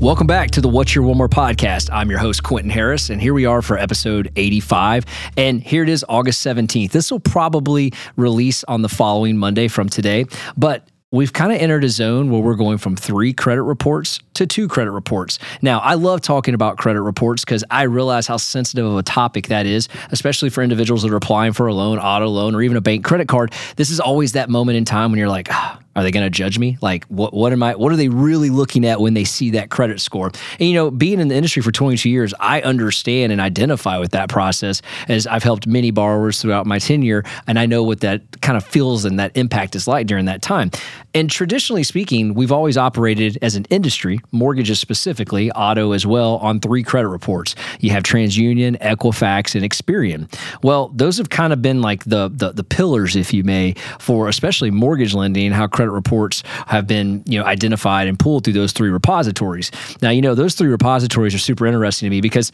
Welcome back to the What's Your One More podcast. I'm your host, Quentin Harris, and here we are for episode 85. And here it is, August 17th. This will probably release on the following Monday from today, but we've kind of entered a zone where we're going from three credit reports to two credit reports. Now, I love talking about credit reports because I realize how sensitive of a topic that is, especially for individuals that are applying for a loan, auto loan, or even a bank credit card. This is always that moment in time when you're like, ah, are they going to judge me? Like, what what am I? What are they really looking at when they see that credit score? And you know, being in the industry for 22 years, I understand and identify with that process as I've helped many borrowers throughout my tenure, and I know what that kind of feels and that impact is like during that time. And traditionally speaking, we've always operated as an industry, mortgages specifically, auto as well, on three credit reports. You have TransUnion, Equifax, and Experian. Well, those have kind of been like the the, the pillars, if you may, for especially mortgage lending, how credit reports have been you know identified and pulled through those three repositories. Now, you know those three repositories are super interesting to me because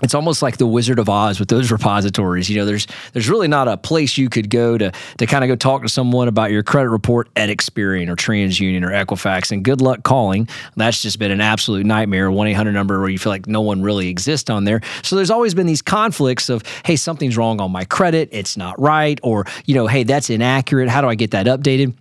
it's almost like the Wizard of Oz with those repositories. You know, there's there's really not a place you could go to to kind of go talk to someone about your credit report at Experian or TransUnion or Equifax. And good luck calling. That's just been an absolute nightmare. One eight hundred number where you feel like no one really exists on there. So there's always been these conflicts of hey, something's wrong on my credit. It's not right, or you know, hey, that's inaccurate. How do I get that updated?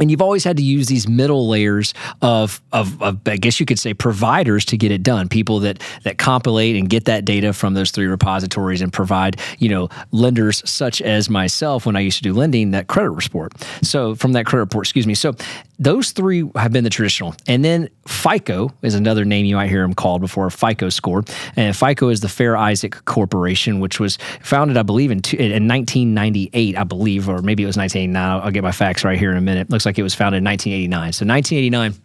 And you've always had to use these middle layers of, of, of, I guess you could say providers to get it done. People that that compilate and get that data from those three repositories and provide, you know, lenders such as myself when I used to do lending that credit report. So from that credit report, excuse me. So those three have been the traditional. And then FICO is another name you might hear them called before, FICO score. And FICO is the Fair Isaac Corporation, which was founded, I believe, in, in 1998, I believe, or maybe it was 1989. I'll get my facts right here in a minute. Looks like it was founded in 1989. So 1989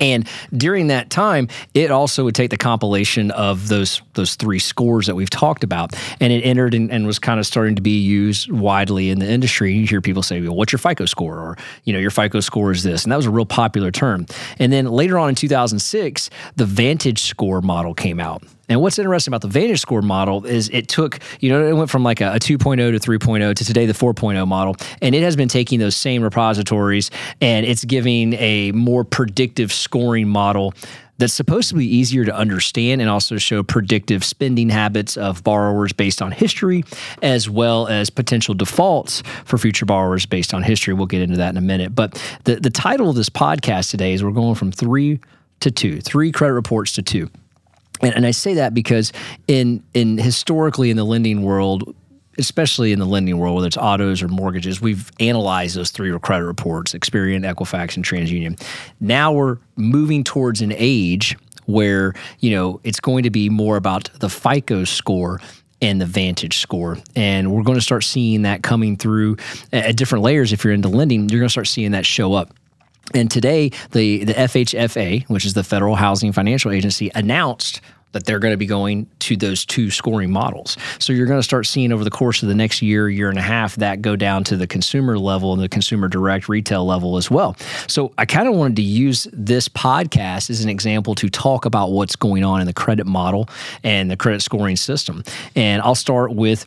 and during that time, it also would take the compilation of those those three scores that we've talked about, and it entered and, was kind of starting to be used widely in the industry. You hear people say, "Well, what's your FICO score?" or you know, your FICO score is this, and that was a real popular term. And then later on in 2006, the Vantage score model came out, and what's interesting about the Vantage Score model is it took, you know, it went from like a, a 2.0 to 3.0 to today the 4.0 model. And it has been taking those same repositories and it's giving a more predictive scoring model that's supposed to be easier to understand and also show predictive spending habits of borrowers based on history, as well as potential defaults for future borrowers based on history. We'll get into that in a minute. But the, the title of this podcast today is we're going from three to two, three credit reports to two. And, and I say that because in in historically in the lending world, especially in the lending world, whether it's autos or mortgages, we've analyzed those three credit reports: Experian, Equifax, and TransUnion. Now we're moving towards an age where you know it's going to be more about the FICO score and the Vantage score. And we're going to start seeing that coming through at different layers. If you're into lending, you're going to start seeing that show up. And today, the, the FHFA, which is the Federal Housing Financial Agency, announced that they're going to be going to those two scoring models. So you're going to start seeing over the course of the next year, year and a half, that go down to the consumer level and the consumer direct retail level as well. So I kind of wanted to use this podcast as an example to talk about what's going on in the credit model and the credit scoring system. And I'll start with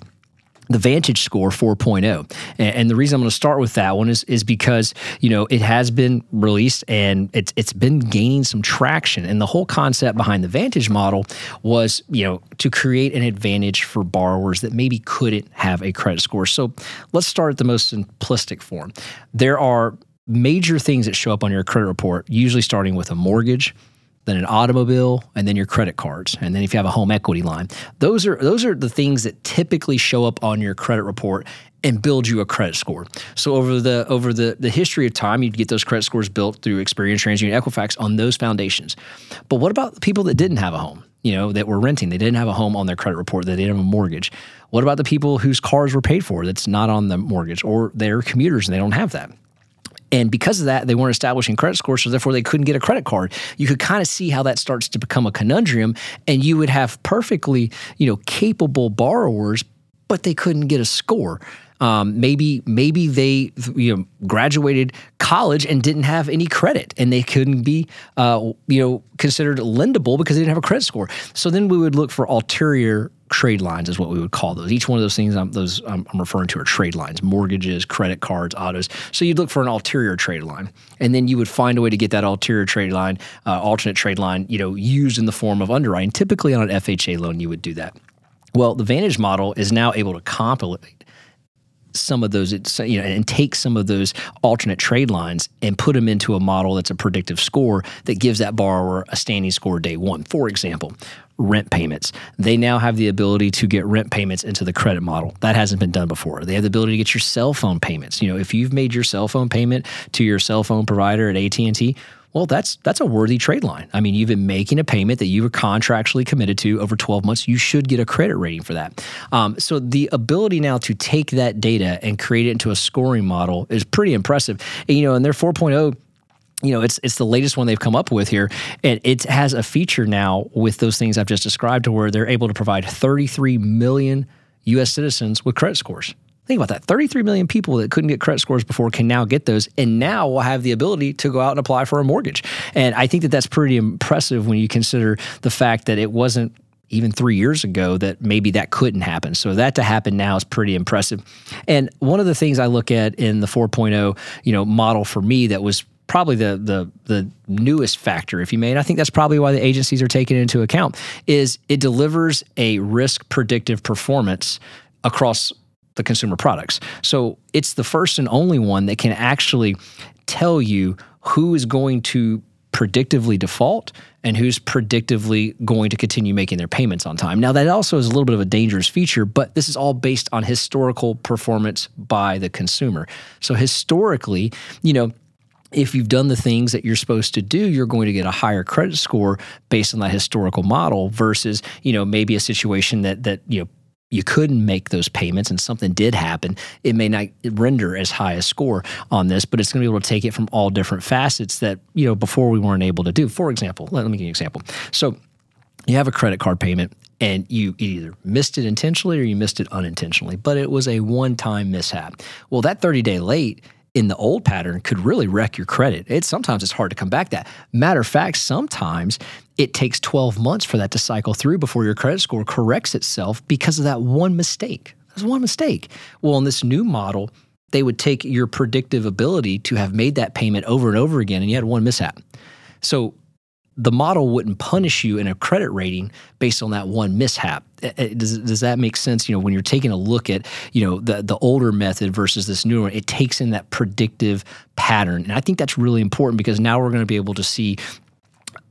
the Vantage Score 4.0. And, the reason I'm going to start with that one is is because you know it has been released and it's it's been gaining some traction. And the whole concept behind the Vantage model was you know to create an advantage for borrowers that maybe couldn't have a credit score. So let's start at the most simplistic form. There are major things that show up on your credit report, usually starting with a mortgage then an automobile, and then your credit cards, and then if you have a home equity line. Those are those are the things that typically show up on your credit report and build you a credit score. So over the over the the history of time, you'd get those credit scores built through Experian, TransUnion, Equifax on those foundations. But what about the people that didn't have a home? You know, that were renting, they didn't have a home on their credit report, they didn't have a mortgage. What about the people whose cars were paid for that's not on the mortgage, or they're commuters and they don't have that? And because of that, they weren't establishing credit scores, so therefore they couldn't get a credit card. You could kind of see how that starts to become a conundrum, and you would have perfectly, you know, capable borrowers, but they couldn't get a score. Um, maybe maybe they you know graduated college and didn't have any credit, and they couldn't be uh, you know considered lendable because they didn't have a credit score. So then we would look for ulterior trade lines is what we would call those. Each one of those things I'm, those I'm, I'm, referring to are trade lines, mortgages, credit cards, autos. So you'd look for an ulterior trade line, and then you would find a way to get that ulterior trade line, uh, alternate trade line, you know, used in the form of underwriting. Typically on an FHA loan, you would do that. Well, the Vantage model is now able to compilate some of those, you know, and take some of those alternate trade lines and put them into a model that's a predictive score that gives that borrower a standing score day one. For example, rent payments. They now have the ability to get rent payments into the credit model. That hasn't been done before. They have the ability to get your cell phone payments. You know, if you've made your cell phone payment to your cell phone provider at AT&T, well, that's that's a worthy trade line. I mean, you've been making a payment that you were contractually committed to over 12 months. You should get a credit rating for that. Um, so the ability now to take that data and create it into a scoring model is pretty impressive. And, you know, and their 4.0 you know, it's it's the latest one they've come up with here, and it has a feature now with those things I've just described, to where they're able to provide 33 million U.S. citizens with credit scores. Think about that. 33 million people that couldn't get credit scores before can now get those and now will have the ability to go out and apply for a mortgage. And I think that that's pretty impressive when you consider the fact that it wasn't even three years ago that maybe that couldn't happen. So that to happen now is pretty impressive. And one of the things I look at in the 4.0, you know, model for me that was probably the the the newest factor, if you may, and I think that's probably why the agencies are taking into account, is it delivers a risk predictive performance across the consumer products. So it's the first and only one that can actually tell you who is going to predictively default and who's predictively going to continue making their payments on time. Now, that also is a little bit of a dangerous feature, but this is all based on historical performance by the consumer. So, historically, you know, if you've done the things that you're supposed to do, you're going to get a higher credit score based on that historical model versus, you know, maybe a situation that that, you know, you couldn't make those payments and something did happen, it may not render as high a score on this, but it's going to be able to take it from all different facets that, you know, before we weren't able to do. For example, let, let me give you an example. So you have a credit card payment and you either missed it intentionally or you missed it unintentionally, but it was a one time mishap. Well, that 30 day late in the old pattern could really wreck your credit. It sometimes it's hard to come back that. Matter of fact, sometimes it takes 12 months for that to cycle through before your credit score corrects itself because of that one mistake. That's one mistake. Well, in this new model, they would take your predictive ability to have made that payment over and over again and you had one mishap. So the model wouldn't punish you in a credit rating based on that one mishap. Eh, eh, does, does that make sense? You know, when you're taking a look at, you know, the, the older method versus this newer one, it takes in that predictive pattern. And I think that's really important because now we're going to be able to see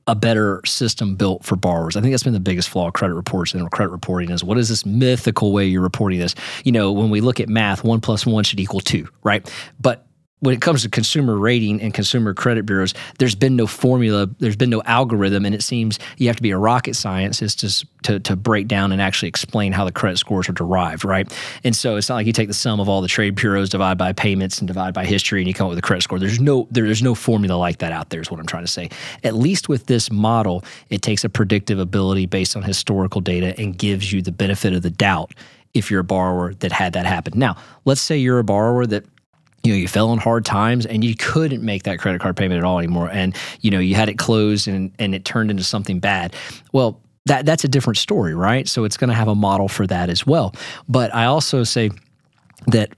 a better system built for borrowers. I think that's been the biggest flaw of credit reports and credit reporting is what is this mythical way you're reporting this? You know, when we look at math, one plus one should equal two, right? But when it comes to consumer rating and consumer credit bureaus, there's been no formula, there's been no algorithm, and it seems you have to be a rocket scientist to, to, to break down and actually explain how the credit scores are derived, right? And so it's not like you take the sum of all the trade bureaus, divide by payments, and divide by history, and you come up with a credit score. There's no there, there's no formula like that out there. Is what I'm trying to say. At least with this model, it takes a predictive ability based on historical data and gives you the benefit of the doubt if you're a borrower that had that happen. Now, let's say you're a borrower that you know you fell on hard times and you couldn't make that credit card payment at all anymore. And you know you had it closed and and it turned into something bad. Well that that's a different story right? So it's going to have a model for that as well. But i also say that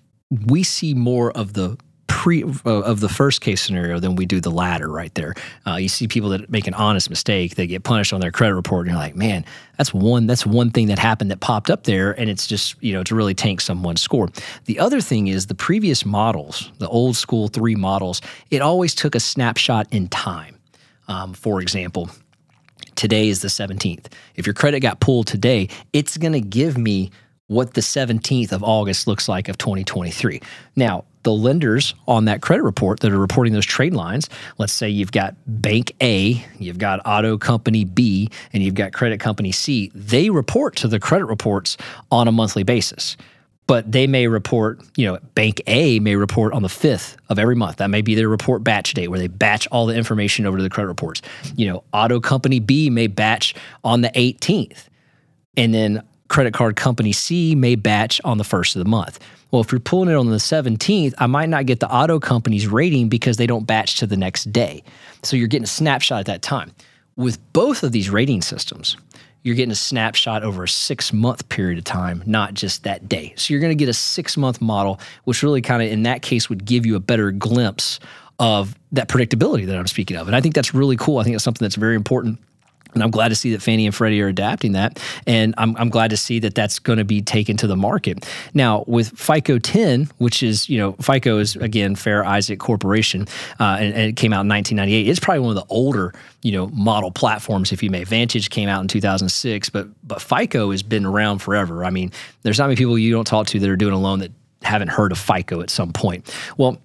we see more of the pre of the first case scenario than we do the latter right there. Uh, you see people that make an honest mistake, they get punished on their credit report, and you're like, man, that's one that's one thing that happened that popped up there, and it's just you know to really tank someone's score. The other thing is the previous models, the old school three models, it always took a snapshot in time. Um, for example, today is the 17th. If your credit got pulled today, it's going to give me what the 17th of August looks like of 2023. Now, the lenders on that credit report that are reporting those trade lines, let's say you've got bank A, you've got auto company B, and you've got credit company C, they report to the credit reports on a monthly basis. But they may report, you know, bank A may report on the 5th of every month. That may be their report batch date where they batch all the information over to the credit reports. You know, auto company B may batch on the 18th. And then credit card company C may batch on the first of the month. Well, if you're pulling it on the 17th, I might not get the auto company's rating because they don't batch to the next day. So you're getting a snapshot at that time. With both of these rating systems, you're getting a snapshot over a six month period of time, not just that day. So you're going to get a six month model, which really kind of in that case would give you a better glimpse of that predictability that I'm speaking of. And I think that's really cool. I think it's something that's very important and I'm glad to see that Fannie and Freddie are adapting that. And I'm, I'm glad to see that that's going to be taken to the market. Now, with FICO 10, which is, you know, FICO is, again, Fair Isaac Corporation, uh, and, and, it came out in 1998. It's probably one of the older, you know, model platforms, if you may. Vantage came out in 2006, but, but FICO has been around forever. I mean, there's not many people you don't talk to that are doing a loan that haven't heard of FICO at some point. Well,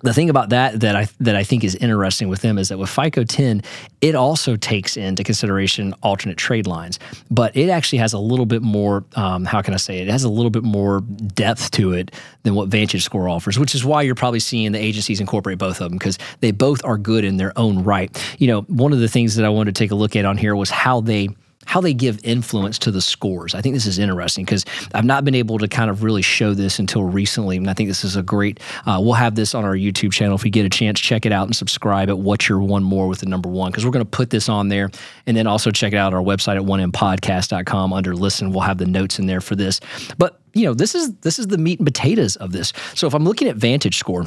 the thing about that that I that I think is interesting with them is that with FICO 10, it also takes into consideration alternate trade lines, but it actually has a little bit more. Um, how can I say it? It has a little bit more depth to it than what Vantage Score offers, which is why you're probably seeing the agencies incorporate both of them because they both are good in their own right. You know, one of the things that I wanted to take a look at on here was how they how they give influence to the scores. I think this is interesting because I've not been able to kind of really show this until recently. And I think this is a great, uh, we'll have this on our YouTube channel. If you get a chance, check it out and subscribe at What's Your One More with the number one, because we're going to put this on there. And then also check it out our website at onempodcast.com under listen. We'll have the notes in there for this. But, you know, this is this is the meat and potatoes of this. So if I'm looking at Vantage Score,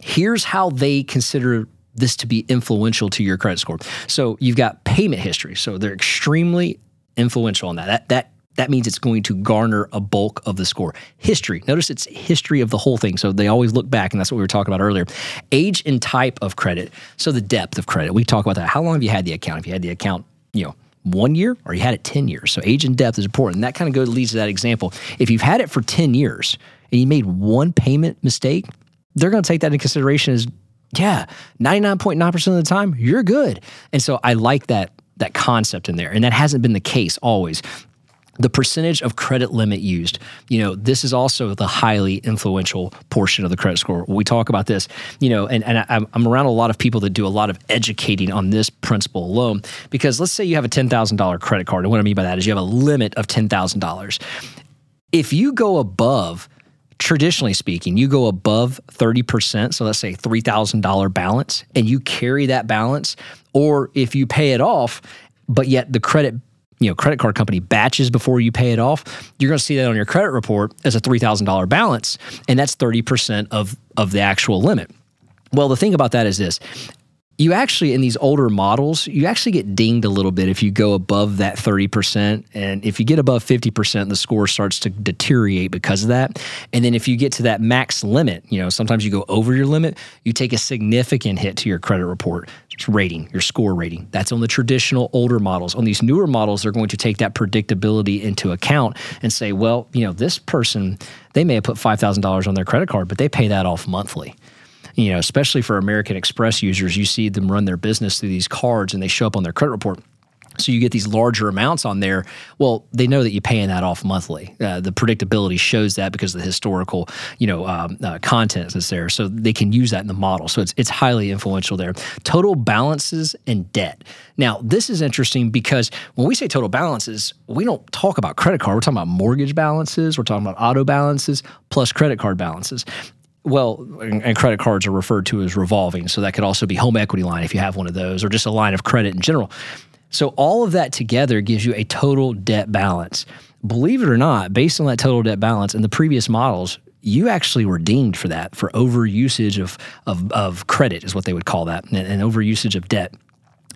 here's how they consider this to be influential to your credit score. So you've got payment history. So they're extremely influential on that. That that that means it's going to garner a bulk of the score. History. Notice it's history of the whole thing. So they always look back, and that's what we were talking about earlier. Age and type of credit. So the depth of credit. We talk about that. How long have you had the account? If you had the account, you know, one year or you had it 10 years. So age and depth is important. And that kind of goes leads to that example. If you've had it for 10 years and you made one payment mistake, they're going to take that into consideration as yeah, 99.9% of the time, you're good. And so I like that that concept in there. And that hasn't been the case always. The percentage of credit limit used, you know, this is also the highly influential portion of the credit score. We talk about this, you know, and, and I, I'm around a lot of people that do a lot of educating on this principle alone. Because let's say you have a $10,000 credit card. And what I mean by that is you have a limit of $10,000. If you go above traditionally speaking, you go above 30%, so let's say $3,000 balance, and you carry that balance, or if you pay it off, but yet the credit you know credit card company batches before you pay it off you're going to see that on your credit report as a $3000 balance and that's 30% of of the actual limit. Well the thing about that is this you actually in these older models you actually get dinged a little bit if you go above that 30% and if you get above 50% the score starts to deteriorate because of that. And then if you get to that max limit you know sometimes you go over your limit you take a significant hit to your credit report. Rating your score rating. That's on the traditional older models. On these newer models they're going to take that predictability into account and say well you know this person they may have put $5000 on their credit card but they pay that off monthly you know, especially for American Express users, you see them run their business through these cards and they show up on their credit report. So you get these larger amounts on there. Well, they know that you're paying that off monthly. Uh, the predictability shows that because of the historical, you know, um, uh, content that's there. So they can use that in the model. So it's it's highly influential there. Total balances and debt. Now this is interesting because when we say total balances, we don't talk about credit card. We're talking about mortgage balances. We're talking about auto balances plus credit card balances well, and credit cards are referred to as revolving. So that could also be home equity line if you have one of those, or just a line of credit in general. So all of that together gives you a total debt balance. Believe it or not, based on that total debt balance in the previous models, you actually were deemed for that for overusage of of, of credit is what they would call that, and, and overusage of debt.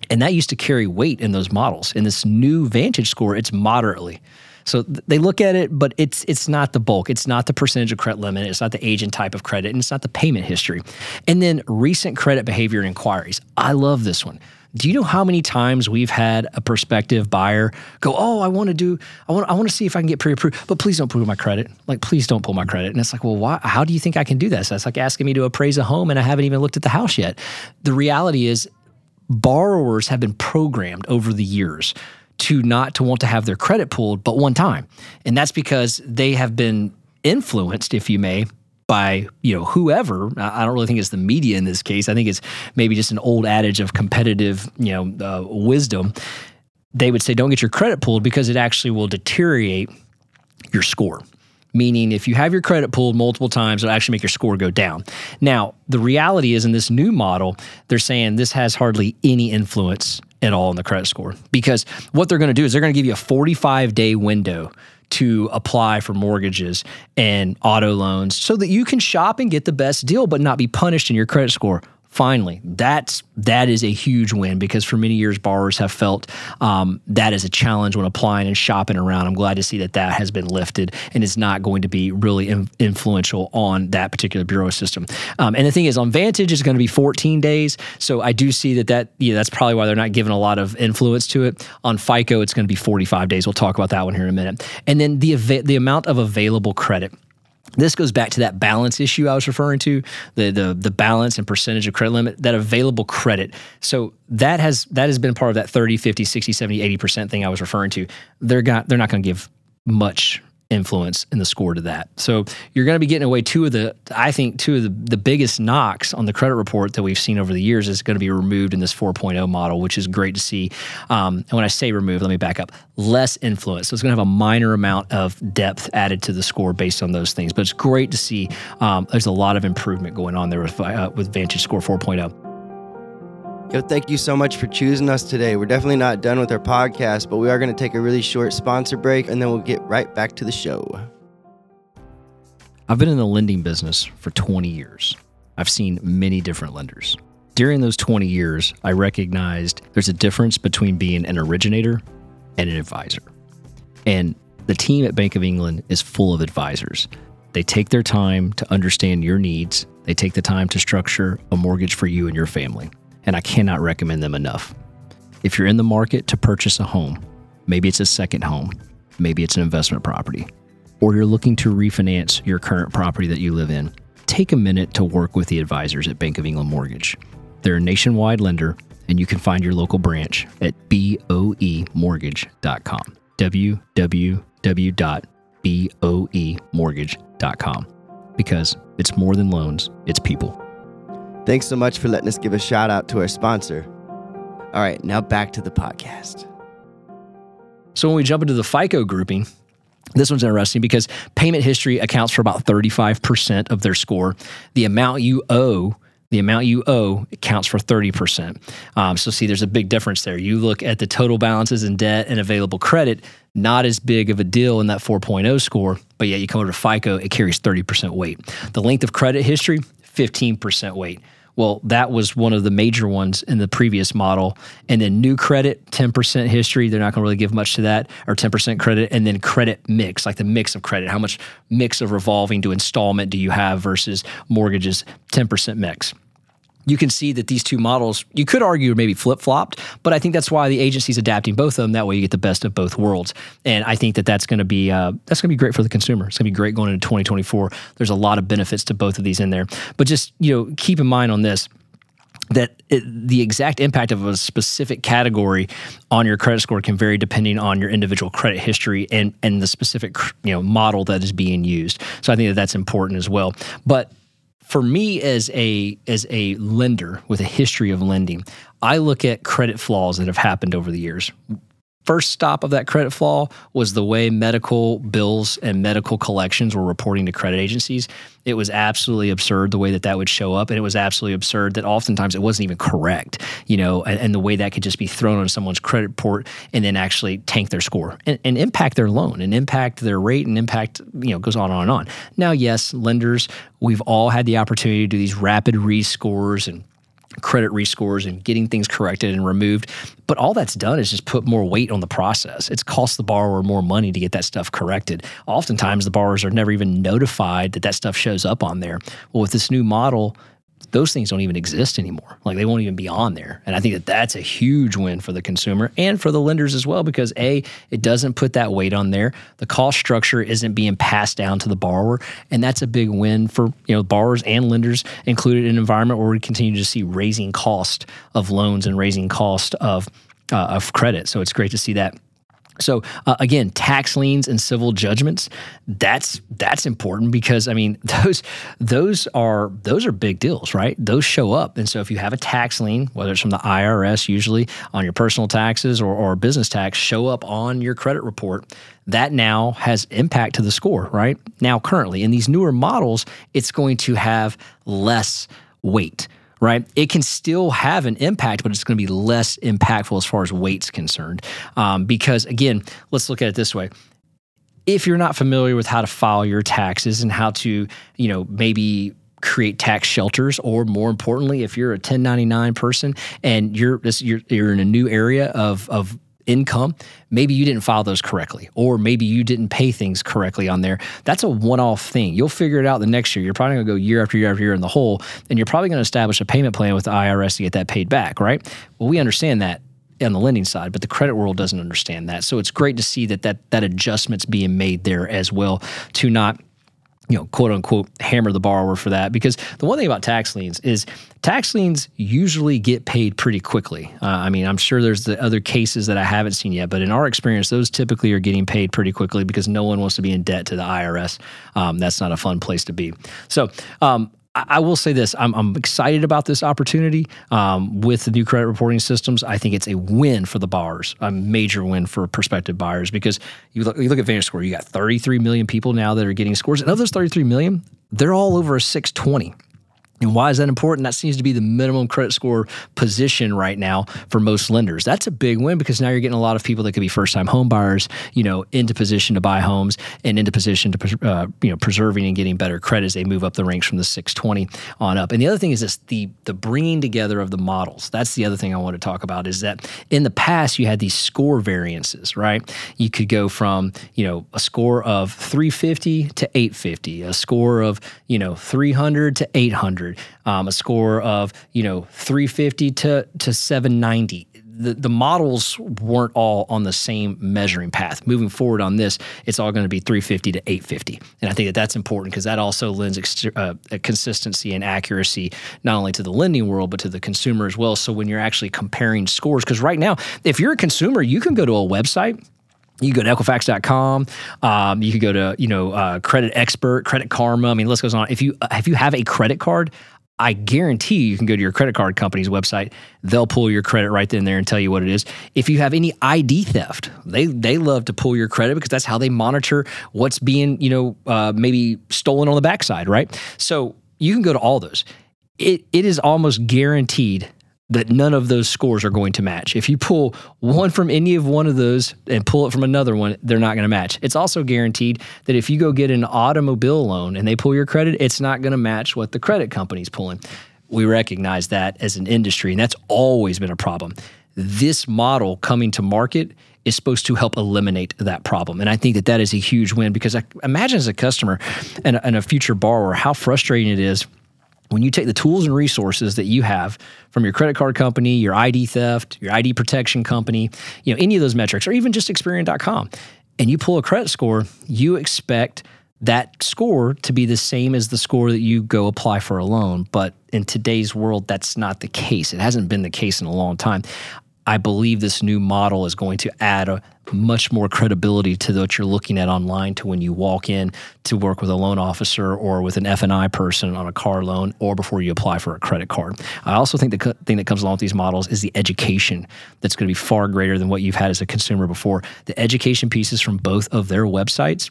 And that used to carry weight in those models. In this new Vantage score, it's moderately. So th- they look at it, but it's it's not the bulk. It's not the percentage of credit limit. It's not the age and type of credit, and it's not the payment history. And then recent credit behavior and inquiries. I love this one. Do you know how many times we've had a prospective buyer go, "Oh, I want to do, I want, I want to see if I can get pre-approved, but please don't pull my credit. Like, please don't pull my credit." And it's like, well, why? How do you think I can do this? That's like asking me to appraise a home, and I haven't even looked at the house yet. The reality is, borrowers have been programmed over the years to not to want to have their credit pulled but one time. And that's because they have been influenced, if you may, by you know whoever. I don't really think it's the media in this case. I think it's maybe just an old adage of competitive you know uh, wisdom. They would say don't get your credit pulled because it actually will deteriorate your score. Meaning if you have your credit pulled multiple times it'll actually make your score go down. Now the reality is in this new model they're saying this has hardly any influence at all in the credit score. Because what they're going to do is they're going to give you a 45 day window to apply for mortgages and auto loans so that you can shop and get the best deal but not be punished in your credit score finally that's that is a huge win because for many years borrowers have felt um, that is a challenge when applying and shopping around. I'm glad to see that that has been lifted and is not going to be really in, influential on that particular bureau system. Um, and the thing is on vantage is going to be 14 days. So i do see that that yeah that's probably why they're not giving a lot of influence to it. On fico it's going to be 45 days. We'll talk about that one here in a minute. And then the the amount of available credit this goes back to that balance issue I was referring to, the the the balance and percentage of credit limit, that available credit. So that has that has been part of that 30, 50, 60, 70, 80% thing I was referring to. They're got they're not going to give much influence in the score to that. So you're going to be getting away two of the, I think, two of the, the biggest knocks on the credit report that we've seen over the years is going to be removed in this 4.0 model, which is great to see. Um, and when I say remove, let me back up less influence. So it's going to have a minor amount of depth added to the score based on those things. But it's great to see um, there's a lot of improvement going on there with, uh, with Vantage Score 4.0. Yo, thank you so much for choosing us today. We're definitely not done with our podcast, but we are going to take a really short sponsor break and then we'll get right back to the show. I've been in the lending business for 20 years. I've seen many different lenders. During those 20 years, I recognized there's a difference between being an originator and an advisor. And the team at Bank of England is full of advisors. They take their time to understand your needs, they take the time to structure a mortgage for you and your family and I cannot recommend them enough. If you're in the market to purchase a home, maybe it's a second home, maybe it's an investment property, or you're looking to refinance your current property that you live in, take a minute to work with the advisors at Bank of England Mortgage. They're a nationwide lender, and you can find your local branch at boemortgage.com. www.boemortgage.com. Because it's more than loans, it's people. Thanks so much for letting us give a shout out to our sponsor. All right, now back to the podcast. So when we jump into the FICO grouping, this one's interesting because payment history accounts for about 35% of their score. The amount you owe the amount you owe counts for 30%. Um, so, see, there's a big difference there. You look at the total balances in debt and available credit, not as big of a deal in that 4.0 score, but yet you come over to FICO, it carries 30% weight. The length of credit history, 15% weight. Well, that was one of the major ones in the previous model. And then new credit, 10% history. They're not going to really give much to that, or 10% credit. And then credit mix, like the mix of credit. How much mix of revolving to installment do you have versus mortgages? 10% mix you can see that these two models, you could argue, maybe flip flopped, but I think that's why the agency's adapting both of them. That way, you get the best of both worlds, and I think that that's going to be uh, that's going to be great for the consumer. It's going to be great going into 2024. There's a lot of benefits to both of these in there, but just you know, keep in mind on this that it, the exact impact of a specific category on your credit score can vary depending on your individual credit history and and the specific you know model that is being used. So I think that that's important as well. But for me as a as a lender with a history of lending, I look at credit flaws that have happened over the years first stop of that credit flaw was the way medical bills and medical collections were reporting to credit agencies. It was absolutely absurd the way that that would show up, and it was absolutely absurd that oftentimes it wasn't even correct, you know, and, and the way that could just be thrown on someone's credit report and then actually tank their score and, and impact their loan and impact their rate and impact, you know, goes on and on and on. Now, yes, lenders, we've all had the opportunity to do these rapid rescores and credit rescores and getting things corrected and removed. But all that's done is just put more weight on the process. It's cost the borrower more money to get that stuff corrected. Oftentimes, the borrowers are never even notified that that stuff shows up on there. Well, with this new model, those things don't even exist anymore. Like they won't even be on there. And I think that that's a huge win for the consumer and for the lenders as well because A, it doesn't put that weight on there. The cost structure isn't being passed down to the borrower. And that's a big win for, you know, borrowers and lenders included in an environment where we continue to see raising cost of loans and raising cost of uh, of credit. So it's great to see that. So uh, again, tax liens and civil judgments, that's that's important because I mean those those are those are big deals, right? Those show up. And so if you have a tax lien, whether it's from the IRS usually on your personal taxes or, or business tax, show up on your credit report, that now has impact to the score, right? Now currently in these newer models, it's going to have less weight right? It can still have an impact, but it's going to be less impactful as far as weight's concerned. Um, because again, let's look at it this way if you're not familiar with how to file your taxes and how to, you know, maybe create tax shelters or more importantly if you're a 1099 person and you're you're, you're in a new area of of income, maybe you didn't file those correctly, or maybe you didn't pay things correctly on there. That's a one off thing. You'll figure it out the next year. You're probably going to go year after year after year in the hole, and you're probably going to establish a payment plan with the IRS to get that paid back, right? Well, we understand that on the lending side, but the credit world doesn't understand that. So it's great to see that that that adjustment's being made there as well to not you know, quote unquote, hammer the borrower for that. Because the one thing about tax liens is tax liens usually get paid pretty quickly. Uh, I mean, I'm sure there's the other cases that I haven't seen yet, but in our experience, those typically are getting paid pretty quickly because no one wants to be in debt to the IRS. Um, that's not a fun place to be. So, um, I will say this: I'm, I'm excited about this opportunity um, with the new credit reporting systems. I think it's a win for the buyers, a major win for prospective buyers because you look, you look at VantageScore, you got 33 million people now that are getting scores, and of those 33 million, they're all over a 620. And why is that important? That seems to be the minimum credit score position right now for most lenders. That's a big win because now you're getting a lot of people that could be first-time home buyers, you know, into position to buy homes and into position to, uh, you know, preserving and getting better credit as they move up the ranks from the 620 on up. And the other thing is this: the the bringing together of the models. That's the other thing I want to talk about is that in the past you had these score variances, right? You could go from you know a score of 350 to 850, a score of you know 300 to 800 um, a score of you know 350 to to 790 the, the models weren't all on the same measuring path. Moving forward on this, it's all going to be 350 to 850. And I think that that's important because that also lends ex- uh, consistency and accuracy not only to the lending world, but to the consumer as well. So when you're actually comparing scores, because right now, if you're a consumer, you can go to a website you can go to Equifax.com. Um, you can go to you know uh, Credit Expert, Credit Karma. I mean, list goes on. If you uh, if you have a credit card, I guarantee you can go to your credit card company's website. They'll pull your credit right then and there and tell you what it is. If you have any ID theft, they they love to pull your credit because that's how they monitor what's being you know uh, maybe stolen on the backside, right? So you can go to all those. It it is almost guaranteed that none of those scores are going to match. If you pull one from any of one of those and pull it from another one, they're not going to match. It's also guaranteed that if you go get an automobile loan and they pull your credit, it's not going to match what the credit company's pulling. We recognize that as an industry, and that's always been a problem. This model coming to market is supposed to help eliminate that problem. And I think that that is a huge win because I imagine as a customer and a, and a future borrower how frustrating it is when you take the tools and resources that you have from your credit card company, your ID theft, your ID protection company, you know, any of those metrics, or even just Experian.com, and you pull a credit score, you expect that score to be the same as the score that you go apply for a loan. But in today's world, that's not the case. It hasn't been the case in a long time. I believe this new model is going to add a much more credibility to what you're looking at online to when you walk in to work with a loan officer or with an F&I person on a car loan or before you apply for a credit card. I also think the thing that comes along with these models is the education that's going to be far greater than what you've had as a consumer before. The education pieces from both of their websites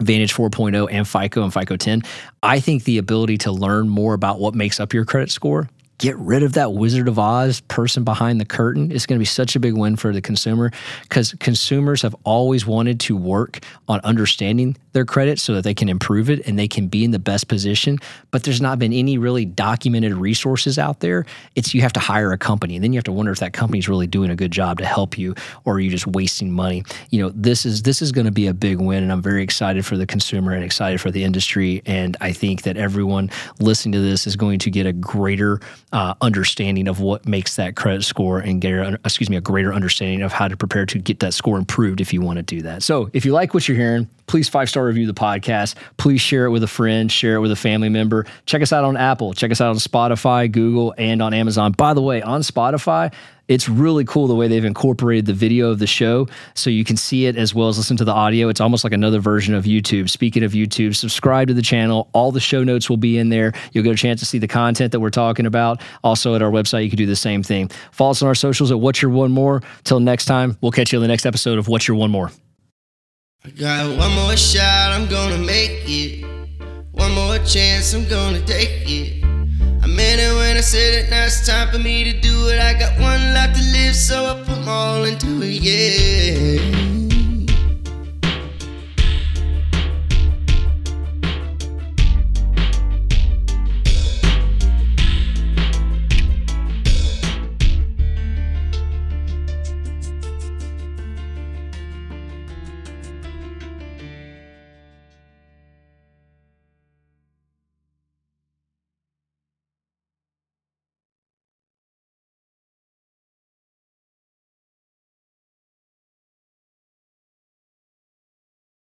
Vantage 4.0 and FICO and FICO 10. I think the ability to learn more about what makes up your credit score get rid of that Wizard of Oz person behind the curtain. It's going to be such a big win for the consumer because consumers have always wanted to work on understanding their credit so that they can improve it and they can be in the best position. But there's not been any really documented resources out there. It's you have to hire a company and then you have to wonder if that company is really doing a good job to help you or are you just wasting money. You know, this is this is going to be a big win and I'm very excited for the consumer and excited for the industry. And I think that everyone listening to this is going to get a greater uh, understanding of what makes that credit score and get, excuse me, a greater understanding of how to prepare to get that score improved if you want to do that. So if you like what you're hearing, please five star review the podcast. Please share it with a friend, share it with a family member. Check us out on Apple, check us out on Spotify, Google, and on Amazon. By the way, on Spotify, it's really cool the way they've incorporated the video of the show so you can see it as well as listen to the audio. It's almost like another version of YouTube. Speaking of YouTube, subscribe to the channel. All the show notes will be in there. You'll get a chance to see the content that we're talking about. Also, at our website, you can do the same thing. Follow us on our socials at What's Your One More. Till next time, we'll catch you in the next episode of What's Your One More. I got one more shot, I'm gonna make it. One more chance, I'm gonna take it. I meant it when I said it, now it's time for me to do it. I got one life to live, so I put all into it, yeah.